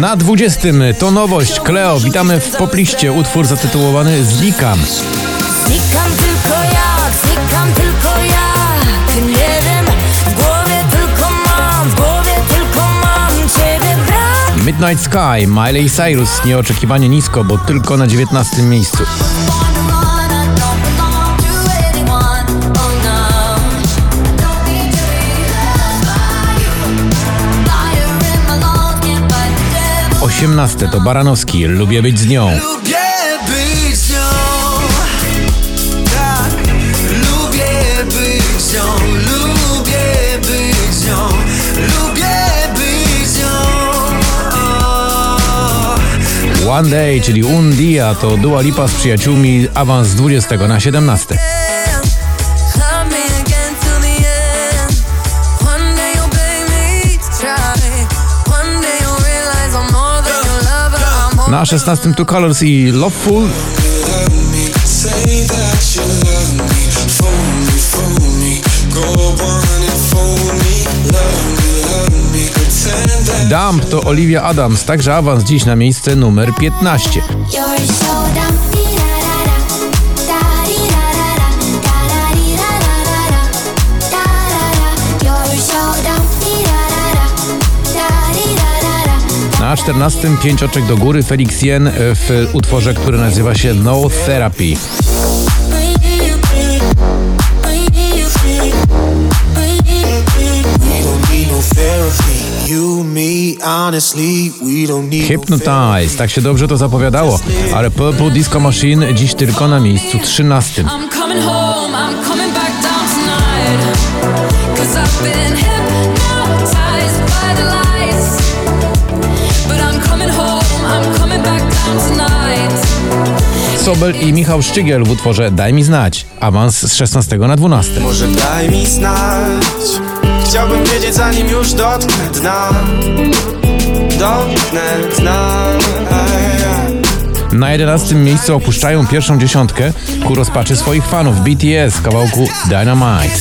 Na 20 to nowość Kleo. Witamy w popliście. Utwór zatytułowany Znikam. Znikam tylko jak, znikam tylko jak Nie wiem, w głowie tylko mam, w głowie tylko mam Ciebie brak Midnight Sky, Miley Cyrus. Nieoczekiwanie nisko, bo tylko na 19 miejscu. Osiemnaste to Baranowski. Lubię być z nią. Lubię być z nią Tak, lubię być z nią Lubię być z nią Lubię być z nią One Day, czyli Un Dia, to Dua Lipa z przyjaciółmi. Awans z 20 na 17. love me, love me. Pretend that Dump to Olivia Adams, także awans dziś na miejsce numer 15. Na 14 pięć oczek do góry Felix Jen w utworze, który nazywa się No Therapy. no no Hypnotize, tak się dobrze to zapowiadało, ale Purple Disco Machine dziś tylko na miejscu 13. I'm coming home, I'm coming back down tonight. Sobel i Michał Szczygiel w utworze Daj mi znać. Awans z 16 na 12. Może daj mi znać Chciałbym wiedzieć zanim już dotknę dna Dotknę dna Na 11 miejscu opuszczają pierwszą dziesiątkę ku rozpaczy swoich fanów BTS w kawałku Dynamite.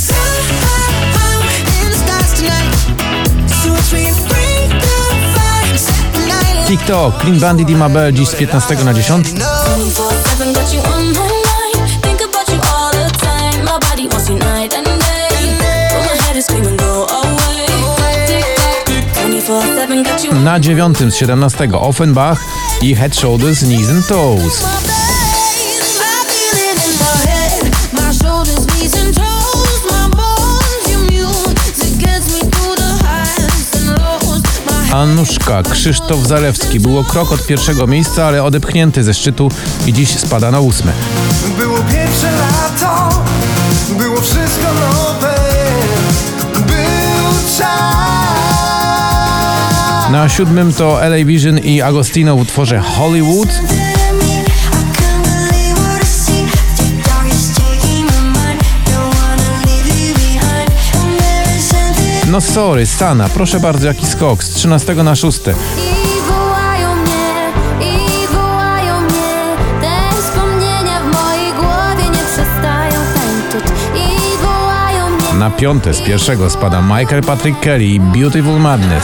TikTok, Clean Bandit i Mabel dziś z 15 na 10. 24/7 got you on my mind. Think about you all the time. My body wants you night and day. But my head is screaming, go away. Tick tock, 24/7 got you on Na 9 z 17 Offenbach i Head Shoulders Knees and Toes. Anuszka, Krzysztof Zalewski. Było krok od pierwszego miejsca, ale odepchnięty ze szczytu i dziś spada na ósme. Było pierwsze lato Było wszystko nowe Był czas Na siódmym to LA Vision i Agostino w utworze Hollywood. No sorry, Sana, proszę bardzo, jaki skok z 13 na 6. I wołają mnie, i wołają mnie Te wspomnienia w mojej głowie nie przestają tańczyć. I wołają mnie Na piąte z pierwszego spada Michael Patrick Kelly i beautiful madness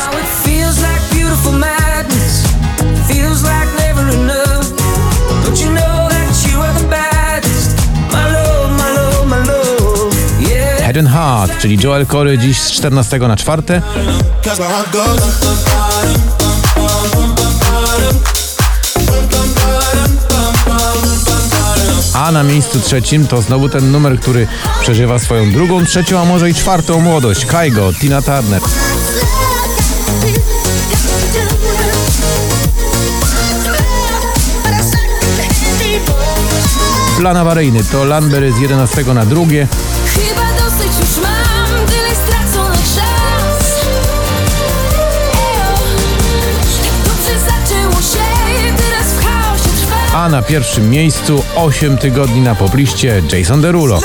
And Heart, czyli Joel Corey dziś z 14 na 4. Cause my heart goes A na miejscu trzecim to znowu ten numer, który przeżywa swoją drugą, trzecią, a może i czwartą młodość. Kaigo, Tina Turner. Plan awaryjny to Landberry z 11 na drugie. Na pierwszym miejscu 8 tygodni na popliście Jason Derulo.